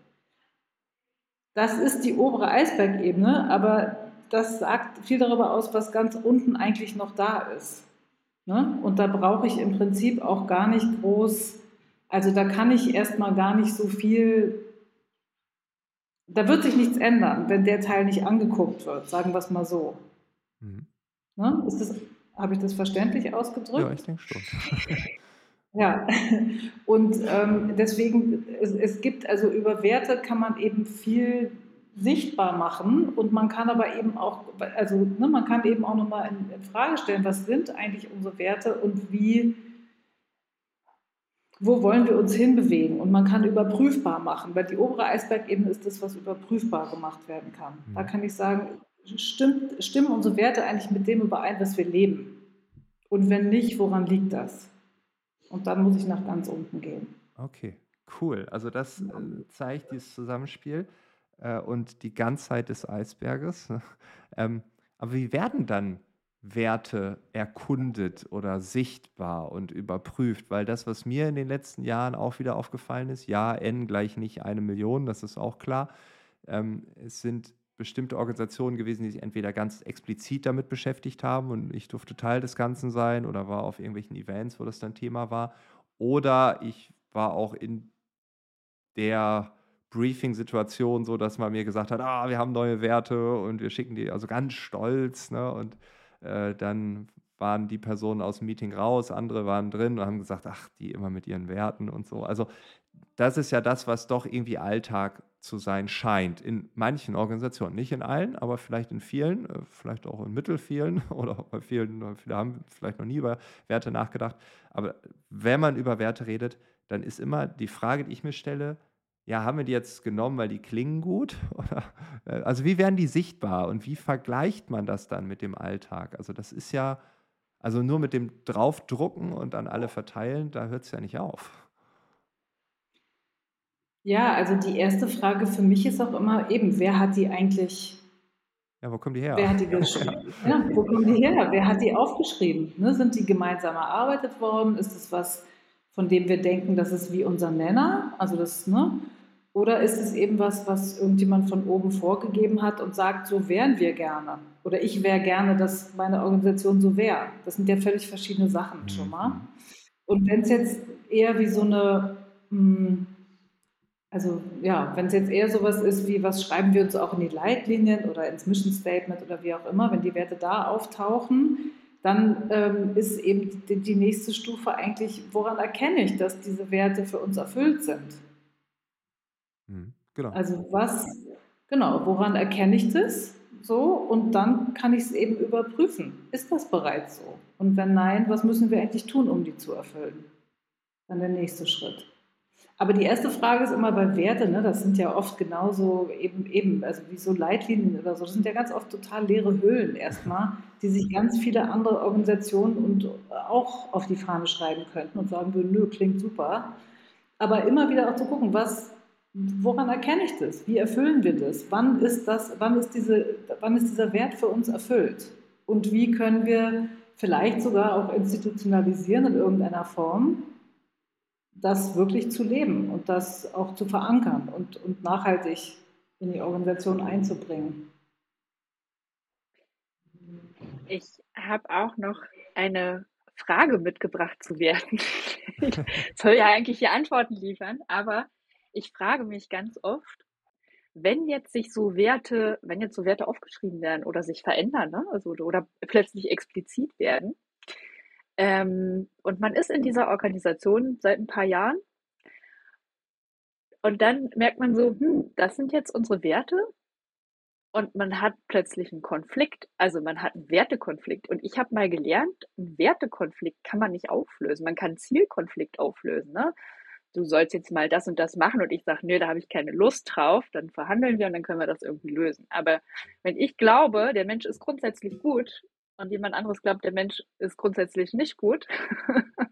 Das ist die obere Eisbergebene, aber das sagt viel darüber aus, was ganz unten eigentlich noch da ist. Ne? Und da brauche ich im Prinzip auch gar nicht groß, also da kann ich erstmal gar nicht so viel da wird sich nichts ändern, wenn der Teil nicht angeguckt wird, sagen wir es mal so. Mhm. Ne? Ist das, habe ich das verständlich ausgedrückt? Ja, ich denke schon. ja, und ähm, deswegen, es, es gibt, also über Werte kann man eben viel sichtbar machen und man kann aber eben auch, also ne, man kann eben auch nochmal in, in Frage stellen, was sind eigentlich unsere Werte und wie wo wollen wir uns hinbewegen? Und man kann überprüfbar machen, weil die obere Eisbergebene ist das, was überprüfbar gemacht werden kann. Da mhm. kann ich sagen, stimmt, stimmen unsere Werte eigentlich mit dem überein, was wir leben? Und wenn nicht, woran liegt das? Und dann muss ich nach ganz unten gehen. Okay, cool. Also das äh, zeigt dieses Zusammenspiel äh, und die Ganzheit des Eisberges. ähm, aber wie werden dann Werte erkundet oder sichtbar und überprüft, weil das, was mir in den letzten Jahren auch wieder aufgefallen ist, ja, n gleich nicht eine Million, das ist auch klar. Ähm, es sind bestimmte Organisationen gewesen, die sich entweder ganz explizit damit beschäftigt haben und ich durfte Teil des Ganzen sein oder war auf irgendwelchen Events, wo das dann Thema war, oder ich war auch in der Briefing-Situation so, dass man mir gesagt hat, ah, wir haben neue Werte und wir schicken die, also ganz stolz, ne, und äh, dann waren die Personen aus dem Meeting raus, andere waren drin und haben gesagt, ach, die immer mit ihren Werten und so. Also das ist ja das, was doch irgendwie Alltag zu sein scheint in manchen Organisationen. Nicht in allen, aber vielleicht in vielen, äh, vielleicht auch in mittelvielen oder bei vielen, viele haben vielleicht noch nie über Werte nachgedacht. Aber wenn man über Werte redet, dann ist immer die Frage, die ich mir stelle, ja, haben wir die jetzt genommen, weil die klingen gut? Oder, äh, also wie werden die sichtbar und wie vergleicht man das dann mit dem Alltag? Also das ist ja, also nur mit dem Draufdrucken und an alle verteilen, da hört es ja nicht auf. Ja, also die erste Frage für mich ist auch immer eben, wer hat die eigentlich ja, wo kommen die her? Wer hat die geschrieben? ja, wo kommen die her? Wer hat die aufgeschrieben? Ne, sind die gemeinsam erarbeitet worden? Ist es was, von dem wir denken, das ist wie unser Nenner? Also das, ne? Oder ist es eben was, was irgendjemand von oben vorgegeben hat und sagt, so wären wir gerne? Oder ich wäre gerne, dass meine Organisation so wäre. Das sind ja völlig verschiedene Sachen schon mal. Mhm. Und wenn es jetzt eher wie so eine, hm, also ja, wenn es jetzt eher sowas ist wie, was schreiben wir uns auch in die Leitlinien oder ins Mission Statement oder wie auch immer, wenn die Werte da auftauchen, dann ähm, ist eben die, die nächste Stufe eigentlich, woran erkenne ich, dass diese Werte für uns erfüllt sind? Mhm, genau. Also was, genau, woran erkenne ich das? So, und dann kann ich es eben überprüfen. Ist das bereits so? Und wenn nein, was müssen wir eigentlich tun, um die zu erfüllen? Dann der nächste Schritt. Aber die erste Frage ist immer bei Werte, ne? das sind ja oft genauso eben, eben, also wie so Leitlinien oder so, das sind ja ganz oft total leere Höhlen erstmal, die sich ganz viele andere Organisationen und auch auf die Fahne schreiben könnten und sagen würden, nö, klingt super. Aber immer wieder auch zu gucken, was, woran erkenne ich das? Wie erfüllen wir das? Wann ist das, wann ist diese, wann ist dieser Wert für uns erfüllt? Und wie können wir vielleicht sogar auch institutionalisieren in irgendeiner Form, das wirklich zu leben und das auch zu verankern und, und nachhaltig in die Organisation einzubringen. Ich habe auch noch eine Frage mitgebracht zu werden. ich soll ja eigentlich hier Antworten liefern, aber ich frage mich ganz oft, wenn jetzt sich so Werte, wenn jetzt so Werte aufgeschrieben werden oder sich verändern, ne? also, oder plötzlich explizit werden, ähm, und man ist in dieser Organisation seit ein paar Jahren. Und dann merkt man so, hm, das sind jetzt unsere Werte. Und man hat plötzlich einen Konflikt, also man hat einen Wertekonflikt. Und ich habe mal gelernt, einen Wertekonflikt kann man nicht auflösen. Man kann einen Zielkonflikt auflösen. Ne? Du sollst jetzt mal das und das machen und ich sage, nee, da habe ich keine Lust drauf, dann verhandeln wir und dann können wir das irgendwie lösen. Aber wenn ich glaube, der Mensch ist grundsätzlich gut und jemand anderes glaubt, der Mensch ist grundsätzlich nicht gut,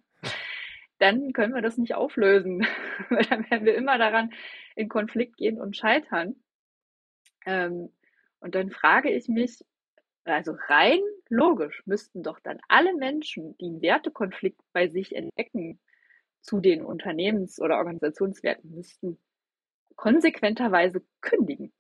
dann können wir das nicht auflösen. dann werden wir immer daran in Konflikt gehen und scheitern. Ähm, und dann frage ich mich, also rein logisch müssten doch dann alle Menschen, die einen Wertekonflikt bei sich entdecken, zu den Unternehmens- oder Organisationswerten, müssten konsequenterweise kündigen.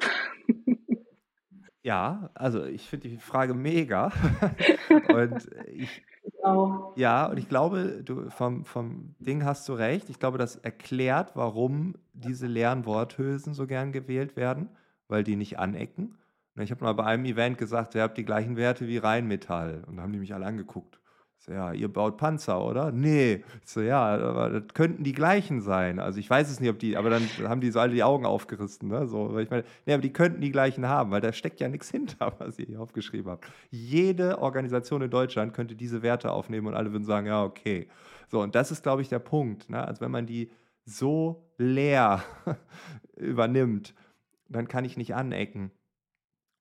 Ja, also ich finde die Frage mega. und ich, auch. ja, und ich glaube, du vom, vom Ding hast du recht. Ich glaube, das erklärt, warum diese leeren Worthülsen so gern gewählt werden, weil die nicht anecken. Ich habe mal bei einem Event gesagt, ihr habt die gleichen Werte wie Rheinmetall. Und da haben die mich alle angeguckt. Ja, ihr baut Panzer, oder? Nee. So, ja, aber das könnten die gleichen sein. Also ich weiß es nicht, ob die, aber dann haben die so alle die Augen aufgerissen, ne? So, weil ich meine, nee, aber die könnten die gleichen haben, weil da steckt ja nichts hinter, was ihr hier aufgeschrieben habt. Jede Organisation in Deutschland könnte diese Werte aufnehmen und alle würden sagen, ja, okay. So, und das ist, glaube ich, der Punkt. Ne? Also wenn man die so leer übernimmt, dann kann ich nicht anecken.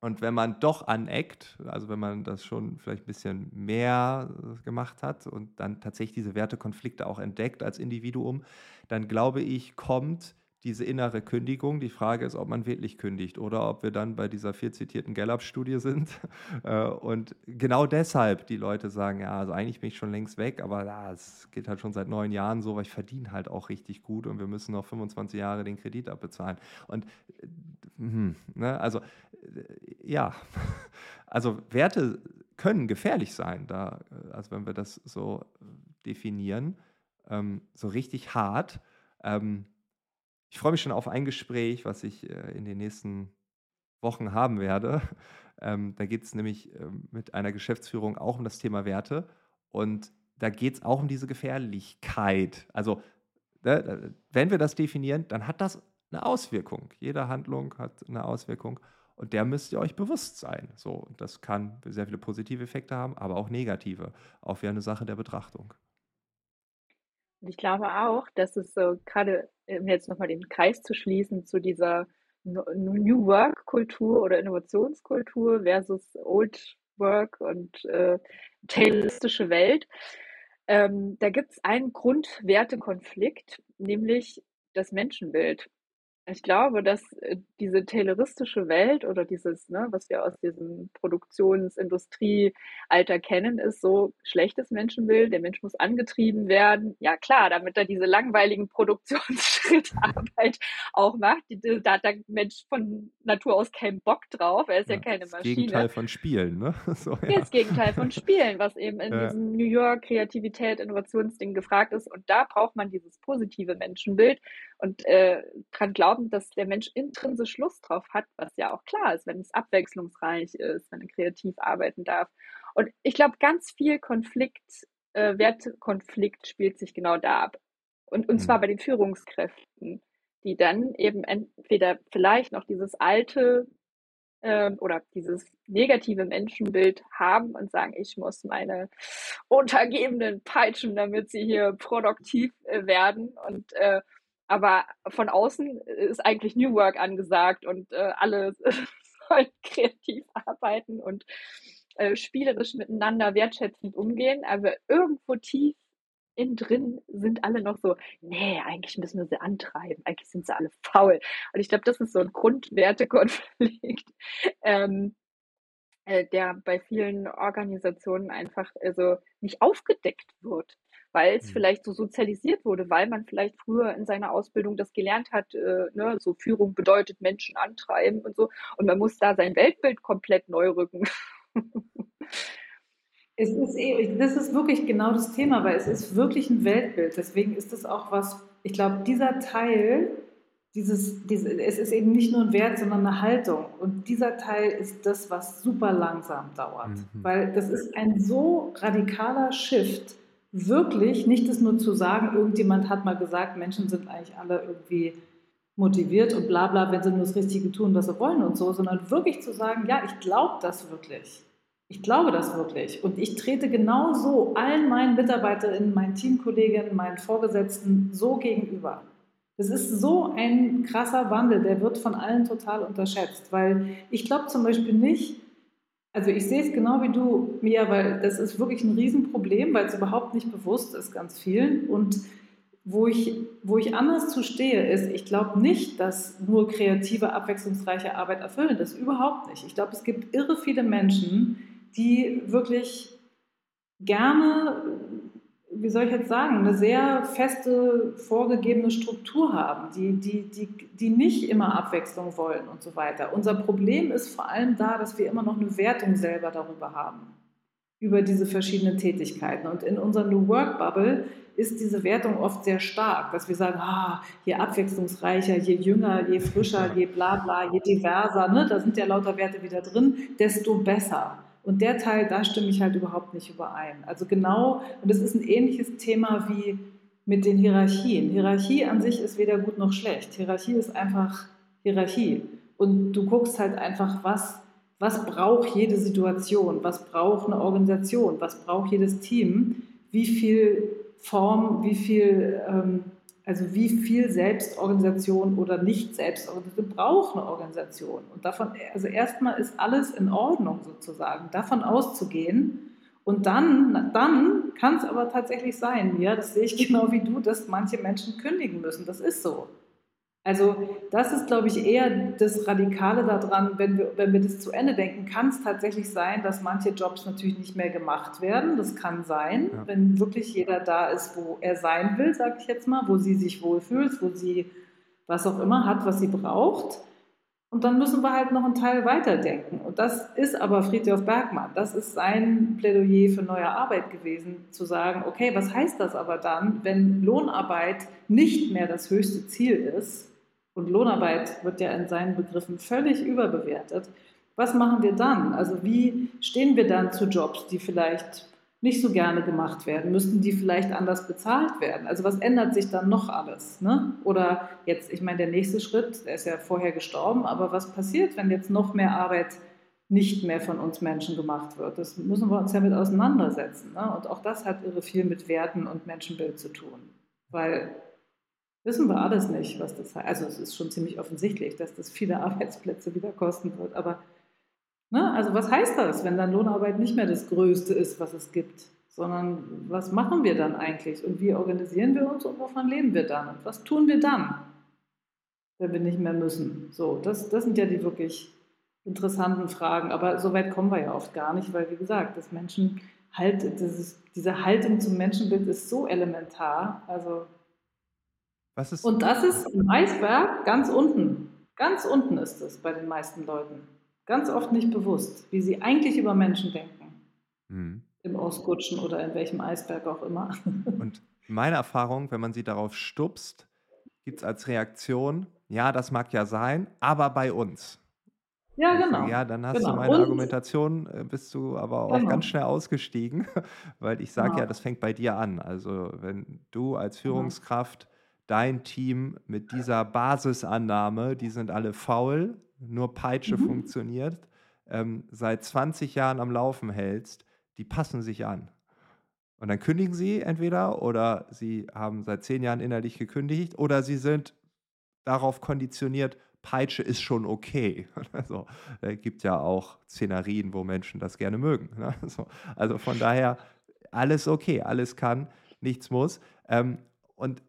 Und wenn man doch aneckt, also wenn man das schon vielleicht ein bisschen mehr äh, gemacht hat und dann tatsächlich diese Wertekonflikte auch entdeckt als Individuum, dann glaube ich, kommt diese innere Kündigung. Die Frage ist, ob man wirklich kündigt oder ob wir dann bei dieser viel zitierten Gallup-Studie sind. Äh, und genau deshalb die Leute sagen, ja, also eigentlich bin ich schon längst weg, aber es geht halt schon seit neun Jahren so, weil ich verdiene halt auch richtig gut und wir müssen noch 25 Jahre den Kredit abbezahlen. Und hm, ne, also ja, also Werte können gefährlich sein, da, also wenn wir das so definieren, ähm, so richtig hart. Ähm, ich freue mich schon auf ein Gespräch, was ich äh, in den nächsten Wochen haben werde. Ähm, da geht es nämlich äh, mit einer Geschäftsführung auch um das Thema Werte. Und da geht es auch um diese Gefährlichkeit. Also, ne, wenn wir das definieren, dann hat das eine Auswirkung. Jede Handlung hat eine Auswirkung. Und der müsst ihr euch bewusst sein. So, das kann sehr viele positive Effekte haben, aber auch negative. Auch wieder eine Sache der Betrachtung. Und ich glaube auch, dass es so gerade, um jetzt nochmal den Kreis zu schließen zu dieser New Work-Kultur oder Innovationskultur versus Old Work und äh, tayloristische Welt. Ähm, da gibt es einen Grundwertekonflikt, nämlich das Menschenbild. Ich glaube, dass äh, diese tayloristische Welt oder dieses, ne, was wir aus diesem Produktionsindustriealter kennen, ist so schlechtes Menschenbild. Der Mensch muss angetrieben werden. Ja klar, damit er diese langweiligen Produktionsschrittarbeit auch macht. da hat der Mensch von Natur aus keinen Bock drauf. Er ist ja, ja keine das Maschine. Gegenteil von Spielen, ne? So, ja. Das Gegenteil von Spielen, was eben in ja. diesem New York Kreativität, Innovationsding gefragt ist. Und da braucht man dieses positive Menschenbild und äh, dran glauben, dass der Mensch intrinsisch Lust drauf hat, was ja auch klar ist, wenn es abwechslungsreich ist, wenn er kreativ arbeiten darf. Und ich glaube, ganz viel Konflikt, äh, Wertekonflikt spielt sich genau da ab. Und, und zwar Mhm. bei den Führungskräften, die dann eben entweder vielleicht noch dieses alte ähm, oder dieses negative Menschenbild haben und sagen, ich muss meine Untergebenen peitschen, damit sie hier produktiv äh, werden. Und äh, aber von außen ist eigentlich New Work angesagt und äh, alle sollen kreativ arbeiten und äh, spielerisch miteinander wertschätzend umgehen. Aber irgendwo tief innen drin sind alle noch so, nee, eigentlich müssen wir sie antreiben, eigentlich sind sie alle faul. Und ich glaube, das ist so ein Grundwertekonflikt, ähm, äh, der bei vielen Organisationen einfach also nicht aufgedeckt wird, weil es Mhm. vielleicht so sozialisiert wurde, weil man vielleicht früher in seiner Ausbildung das gelernt hat, äh, ne, so Führung bedeutet Menschen antreiben und so. Und man muss da sein Weltbild komplett neu rücken. Es ist eh, das ist wirklich genau das Thema, weil es ist wirklich ein Weltbild. Deswegen ist es auch was, ich glaube, dieser Teil, dieses, diese, es ist eben nicht nur ein Wert, sondern eine Haltung. Und dieser Teil ist das, was super langsam dauert. Mhm. Weil das ist ein so radikaler Shift, wirklich nicht das nur zu sagen, irgendjemand hat mal gesagt, Menschen sind eigentlich alle irgendwie motiviert und bla bla, wenn sie nur das Richtige tun, was sie wollen und so, sondern wirklich zu sagen, ja, ich glaube das wirklich. Ich glaube das wirklich. Und ich trete genau so allen meinen Mitarbeiterinnen, meinen Teamkolleginnen, meinen Vorgesetzten so gegenüber. Das ist so ein krasser Wandel, der wird von allen total unterschätzt, weil ich glaube zum Beispiel nicht, also ich sehe es genau wie du, Mia, weil das ist wirklich ein Riesenproblem, weil es überhaupt nicht bewusst ist ganz vielen. Und wo ich, wo ich anders zu stehe, ist, ich glaube nicht, dass nur kreative, abwechslungsreiche Arbeit erfüllen. Das überhaupt nicht. Ich glaube, es gibt irre viele Menschen, die wirklich gerne, wie soll ich jetzt sagen, eine sehr feste, vorgegebene Struktur haben, die, die, die, die nicht immer Abwechslung wollen und so weiter. Unser Problem ist vor allem da, dass wir immer noch eine Wertung selber darüber haben, über diese verschiedenen Tätigkeiten. Und in unserer New Work Bubble ist diese Wertung oft sehr stark, dass wir sagen, ah, je abwechslungsreicher, je jünger, je frischer, je bla bla, je diverser, ne, da sind ja lauter Werte wieder drin, desto besser. Und der Teil, da stimme ich halt überhaupt nicht überein. Also genau, und das ist ein ähnliches Thema wie mit den Hierarchien. Hierarchie an sich ist weder gut noch schlecht. Hierarchie ist einfach Hierarchie. Und du guckst halt einfach, was, was braucht jede Situation, was braucht eine Organisation, was braucht jedes Team, wie viel Form, wie viel, ähm, also wie viel Selbstorganisation oder nicht Selbstorganisation braucht eine Organisation. Und davon, also erstmal ist alles in Ordnung sozusagen, davon auszugehen. Und dann, dann kann es aber tatsächlich sein, ja, das sehe ich genau wie du, dass manche Menschen kündigen müssen. Das ist so. Also das ist, glaube ich, eher das Radikale daran, wenn wir, wenn wir das zu Ende denken, kann es tatsächlich sein, dass manche Jobs natürlich nicht mehr gemacht werden. Das kann sein, ja. wenn wirklich jeder da ist, wo er sein will, sage ich jetzt mal, wo sie sich wohlfühlt, wo sie was auch immer hat, was sie braucht. Und dann müssen wir halt noch einen Teil weiterdenken. Und das ist aber Friedhof Bergmann. Das ist sein Plädoyer für neue Arbeit gewesen, zu sagen, okay, was heißt das aber dann, wenn Lohnarbeit nicht mehr das höchste Ziel ist, und Lohnarbeit wird ja in seinen Begriffen völlig überbewertet. Was machen wir dann? Also wie stehen wir dann zu Jobs, die vielleicht nicht so gerne gemacht werden? Müssten die vielleicht anders bezahlt werden? Also was ändert sich dann noch alles? Ne? Oder jetzt, ich meine, der nächste Schritt, der ist ja vorher gestorben, aber was passiert, wenn jetzt noch mehr Arbeit nicht mehr von uns Menschen gemacht wird? Das müssen wir uns ja mit auseinandersetzen. Ne? Und auch das hat irre viel mit Werten und Menschenbild zu tun. Weil Wissen wir alles nicht, was das heißt. Also es ist schon ziemlich offensichtlich, dass das viele Arbeitsplätze wieder kosten wird. Aber ne, also was heißt das, wenn dann Lohnarbeit nicht mehr das Größte ist, was es gibt? Sondern was machen wir dann eigentlich und wie organisieren wir uns und wovon leben wir dann? Und was tun wir dann, wenn wir nicht mehr müssen? So, das, das sind ja die wirklich interessanten Fragen. Aber so weit kommen wir ja oft gar nicht, weil wie gesagt, das Menschen halt, dieses, diese Haltung zum Menschenbild ist so elementar. Also und das ist im Eisberg ganz unten. Ganz unten ist es bei den meisten Leuten. Ganz oft nicht bewusst, wie sie eigentlich über Menschen denken. Mhm. Im Ausrutschen oder in welchem Eisberg auch immer. Und meine Erfahrung, wenn man sie darauf stupst, gibt es als Reaktion, ja, das mag ja sein, aber bei uns. Ja, Ich genau. sage, ja, dann hast du Genau. meine Und Argumentation, äh, bist du aber auch genau, ganz schnell ausgestiegen, weil ich sage ja, genau, das fängt bei dir an. Also wenn du als genau. Führungskraft dein Team mit dieser Basisannahme, die sind alle faul, nur Peitsche Mhm. funktioniert, ähm, seit 20 Jahren am Laufen hältst, die passen sich an. Und dann kündigen sie entweder oder sie haben seit 10 Jahren innerlich gekündigt oder sie sind darauf konditioniert, Peitsche ist schon okay. Also, äh, gibt ja auch Szenarien, wo Menschen das gerne mögen, ne? So, also von daher alles okay, alles kann, nichts muss. Ähm, und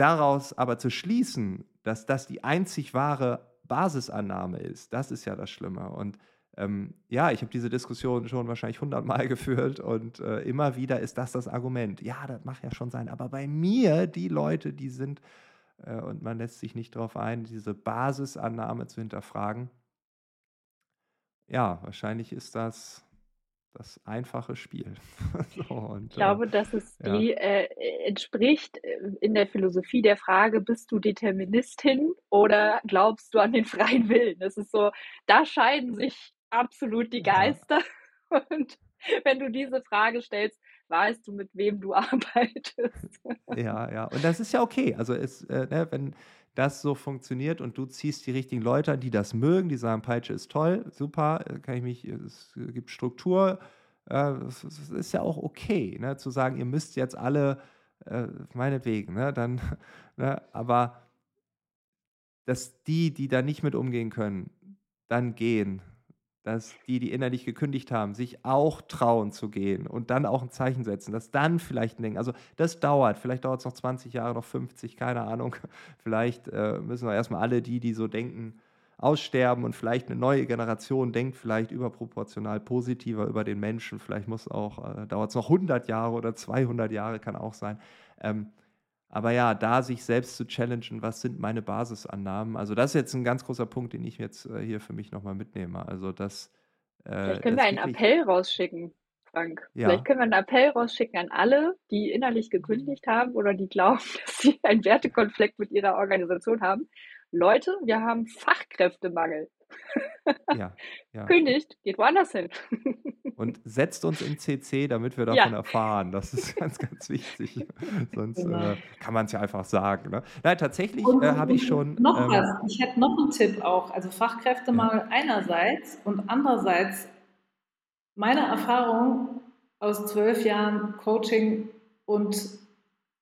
daraus aber zu schließen, dass das die einzig wahre Basisannahme ist, das ist ja das Schlimme. Und ähm, ja, ich habe diese Diskussion schon wahrscheinlich hundertmal geführt und äh, immer wieder ist das das Argument. Ja, das mag ja schon sein, aber bei mir, die Leute, die sind äh, und man lässt sich nicht darauf ein, diese Basisannahme zu hinterfragen. Ja, wahrscheinlich ist das das einfache Spiel. so, Ich und äh, glaube, dass es ja, die äh, entspricht äh, in der Philosophie der Frage, bist du Deterministin oder glaubst du an den freien Willen? Das ist so, da scheiden sich absolut die ja, Geister. Und wenn du diese Frage stellst, weißt du, mit wem du arbeitest. ja, ja. Und das ist ja okay. Also es, äh, ne, wenn das so funktioniert und du ziehst die richtigen Leute an, die das mögen, die sagen, Peitsche ist toll, super, äh, kann ich mich, es gibt Struktur, äh, es, es ist ja auch okay, ne, zu sagen, ihr müsst jetzt alle, äh, meinetwegen, ne, dann, ne, aber dass die, die da nicht mit umgehen können, dann gehen. Dass die, die innerlich gekündigt haben, sich auch trauen zu gehen und dann auch ein Zeichen setzen, dass dann vielleicht ein Ding, also das dauert, vielleicht dauert es noch 20 Jahre, noch 50, keine Ahnung. Vielleicht äh, müssen wir erstmal alle die, die so denken, aussterben und vielleicht eine neue Generation denkt vielleicht überproportional positiver über den Menschen. Vielleicht muss auch, äh, dauert es noch 100 Jahre oder 200 Jahre, kann auch sein. Ähm, aber ja, da sich selbst zu challengen, was sind meine Basisannahmen? Also das ist jetzt ein ganz großer Punkt, den ich jetzt äh, hier für mich nochmal mitnehme. Also Vielleicht äh, können wir das einen Appell rausschicken, Frank. Vielleicht ja, können wir einen Appell rausschicken an alle, die innerlich gekündigt haben oder die glauben, dass sie einen Wertekonflikt mit ihrer Organisation haben. Leute, wir haben Fachkräftemangel. ja, ja. Kündigt, geht woanders hin. Und setzt uns in CC, damit wir Ja, davon erfahren. Das ist ganz, ganz wichtig. Sonst Genau. äh, kann man es ja einfach sagen. Ne? Nein, tatsächlich Und, äh, habe ich schon, noch ähm, was, ich hätte noch einen Tipp auch. Also ja, Fachkräftemangel einerseits und andererseits meine Erfahrung aus zwölf Jahren Coaching und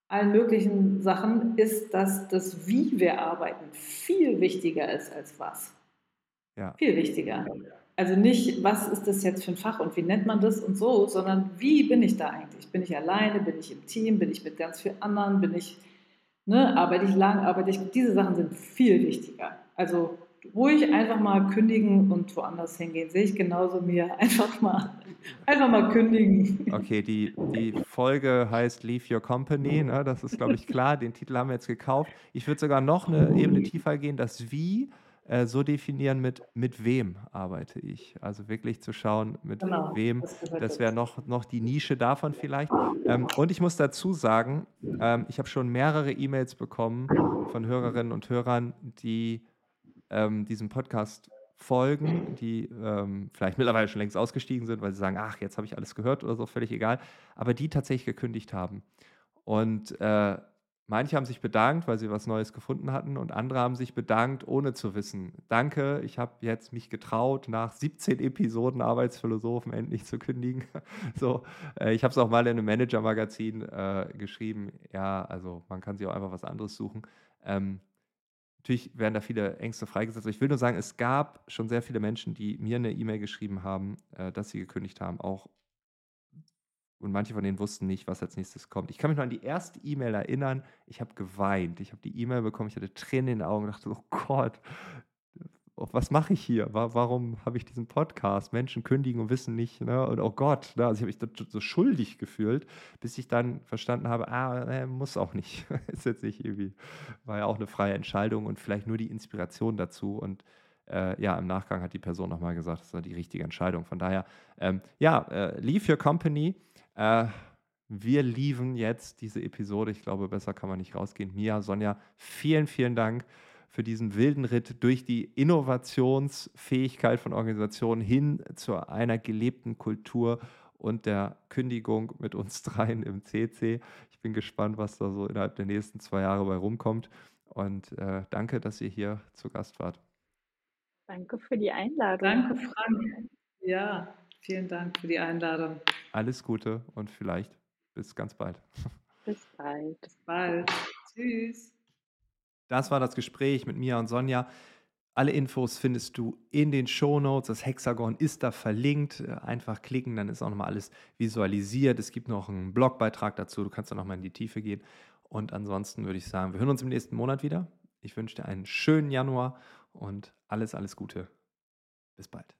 allen möglichen Sachen ist, dass das, wie wir arbeiten, viel wichtiger ist als was. ja, Viel wichtiger. Also nicht, was ist das jetzt für ein Fach und wie nennt man das und so, sondern wie bin ich da eigentlich? Bin ich alleine? Bin ich im Team? Bin ich mit ganz vielen anderen? Bin ich, ne, arbeite ich lang? Arbeite ich? Diese Sachen sind viel wichtiger. Also ruhig einfach mal kündigen und woanders hingehen. Sehe ich genauso mir. Einfach mal, einfach mal kündigen. Okay, die, die Folge heißt Leave Your Company, ne? das ist, glaube ich, klar. Den Titel haben wir jetzt gekauft. Ich würde sogar noch eine Ebene tiefer gehen, das Wie äh, so definieren mit, mit wem arbeite ich. Also wirklich zu schauen, mit Genau, wem. das Das wäre noch, noch die Nische davon vielleicht. Ähm, und ich muss dazu sagen, ähm, ich habe schon mehrere E-Mails bekommen von Hörerinnen und Hörern, die ähm, diesem Podcast folgen, die ähm, vielleicht mittlerweile schon längst ausgestiegen sind, weil sie sagen, ach, jetzt habe ich alles gehört oder so, völlig egal, aber die tatsächlich gekündigt haben. Und äh, manche haben sich bedankt, weil sie was Neues gefunden hatten und andere haben sich bedankt, ohne zu wissen. Danke, ich habe jetzt mich getraut, nach 17 Episoden Arbeitsphilosophen endlich zu kündigen. so, äh, ich habe es auch mal in einem Manager-Magazin äh, geschrieben. Ja, also man kann sich auch einfach was anderes suchen. Ähm, Natürlich werden da viele Ängste freigesetzt. Ich will nur sagen, es gab schon sehr viele Menschen, die mir eine E-Mail geschrieben haben, äh, dass sie gekündigt haben, auch und manche von denen wussten nicht, was als nächstes kommt. Ich kann mich noch an die erste E-Mail erinnern. Ich habe geweint. Ich habe die E-Mail bekommen. Ich hatte Tränen in den Augen und dachte, oh Gott, was mache ich hier? Wa- Warum habe ich diesen Podcast? Menschen kündigen und wissen nicht. Ne? Und oh Gott, ne? also ich habe mich so schuldig gefühlt, bis ich dann verstanden habe, ah, äh, muss auch nicht. Ist jetzt nicht irgendwie, war ja auch eine freie Entscheidung und vielleicht nur die Inspiration dazu. Und äh, ja, im Nachgang hat die Person nochmal gesagt, das war die richtige Entscheidung. Von daher, ähm, ja, äh, leave your company. Äh, wir lieben jetzt diese Episode. Ich glaube, besser kann man nicht rausgehen. Mia, Sonja, vielen, vielen Dank für diesen wilden Ritt durch die Innovationsfähigkeit von Organisationen hin zu einer gelebten Kultur und der Kündigung mit uns dreien im CC. Ich bin gespannt, was da so innerhalb der nächsten zwei Jahre bei rumkommt. Und äh, danke, dass ihr hier zu Gast wart. Danke für die Einladung. Danke, Frank. Ja, vielen Dank für die Einladung. Alles Gute und vielleicht bis ganz bald. Bis bald. Bis bald. Tschüss. Das war das Gespräch mit Mia und Sonja. Alle Infos findest du in den Show Notes. Das Hexagon ist da verlinkt. Einfach klicken, dann ist auch nochmal alles visualisiert. Es gibt noch einen Blogbeitrag dazu. Du kannst da nochmal in die Tiefe gehen. Und ansonsten würde ich sagen, wir hören uns im nächsten Monat wieder. Ich wünsche dir einen schönen Januar und alles, alles Gute. Bis bald.